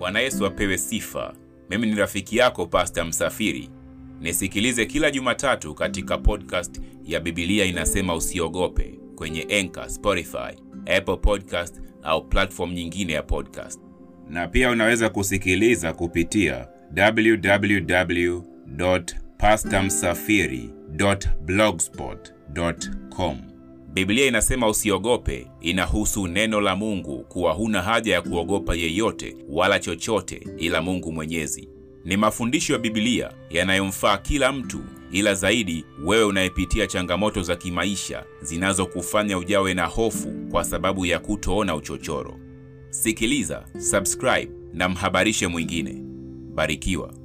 Bwana Yesu apewe sifa. Mimi ni rafiki yako Pasta Msafiri. Nisikilize kila Jumatatu katika podcast ya Biblia inasema usiogope kwenye Anchor, Spotify, Apple Podcast au platform nyingine ya podcast. Na pia unaweza kusikiliza kupitia www.pastamsafiri.blogspot.com. Biblia inasema usiogope, inahusu neno la Mungu kuwa huna haja ya kuogopa yeyote wala chochote ila Mungu Mwenyezi. Ni mafundisho ya Biblia yanayomfaa kila mtu, ila zaidi wewe unayepitia changamoto za kimaisha zinazokufanya ujawe na hofu kwa sababu ya kutoona uchochoro. Sikiliza, subscribe na mhabarishe mwingine. Barikiwa.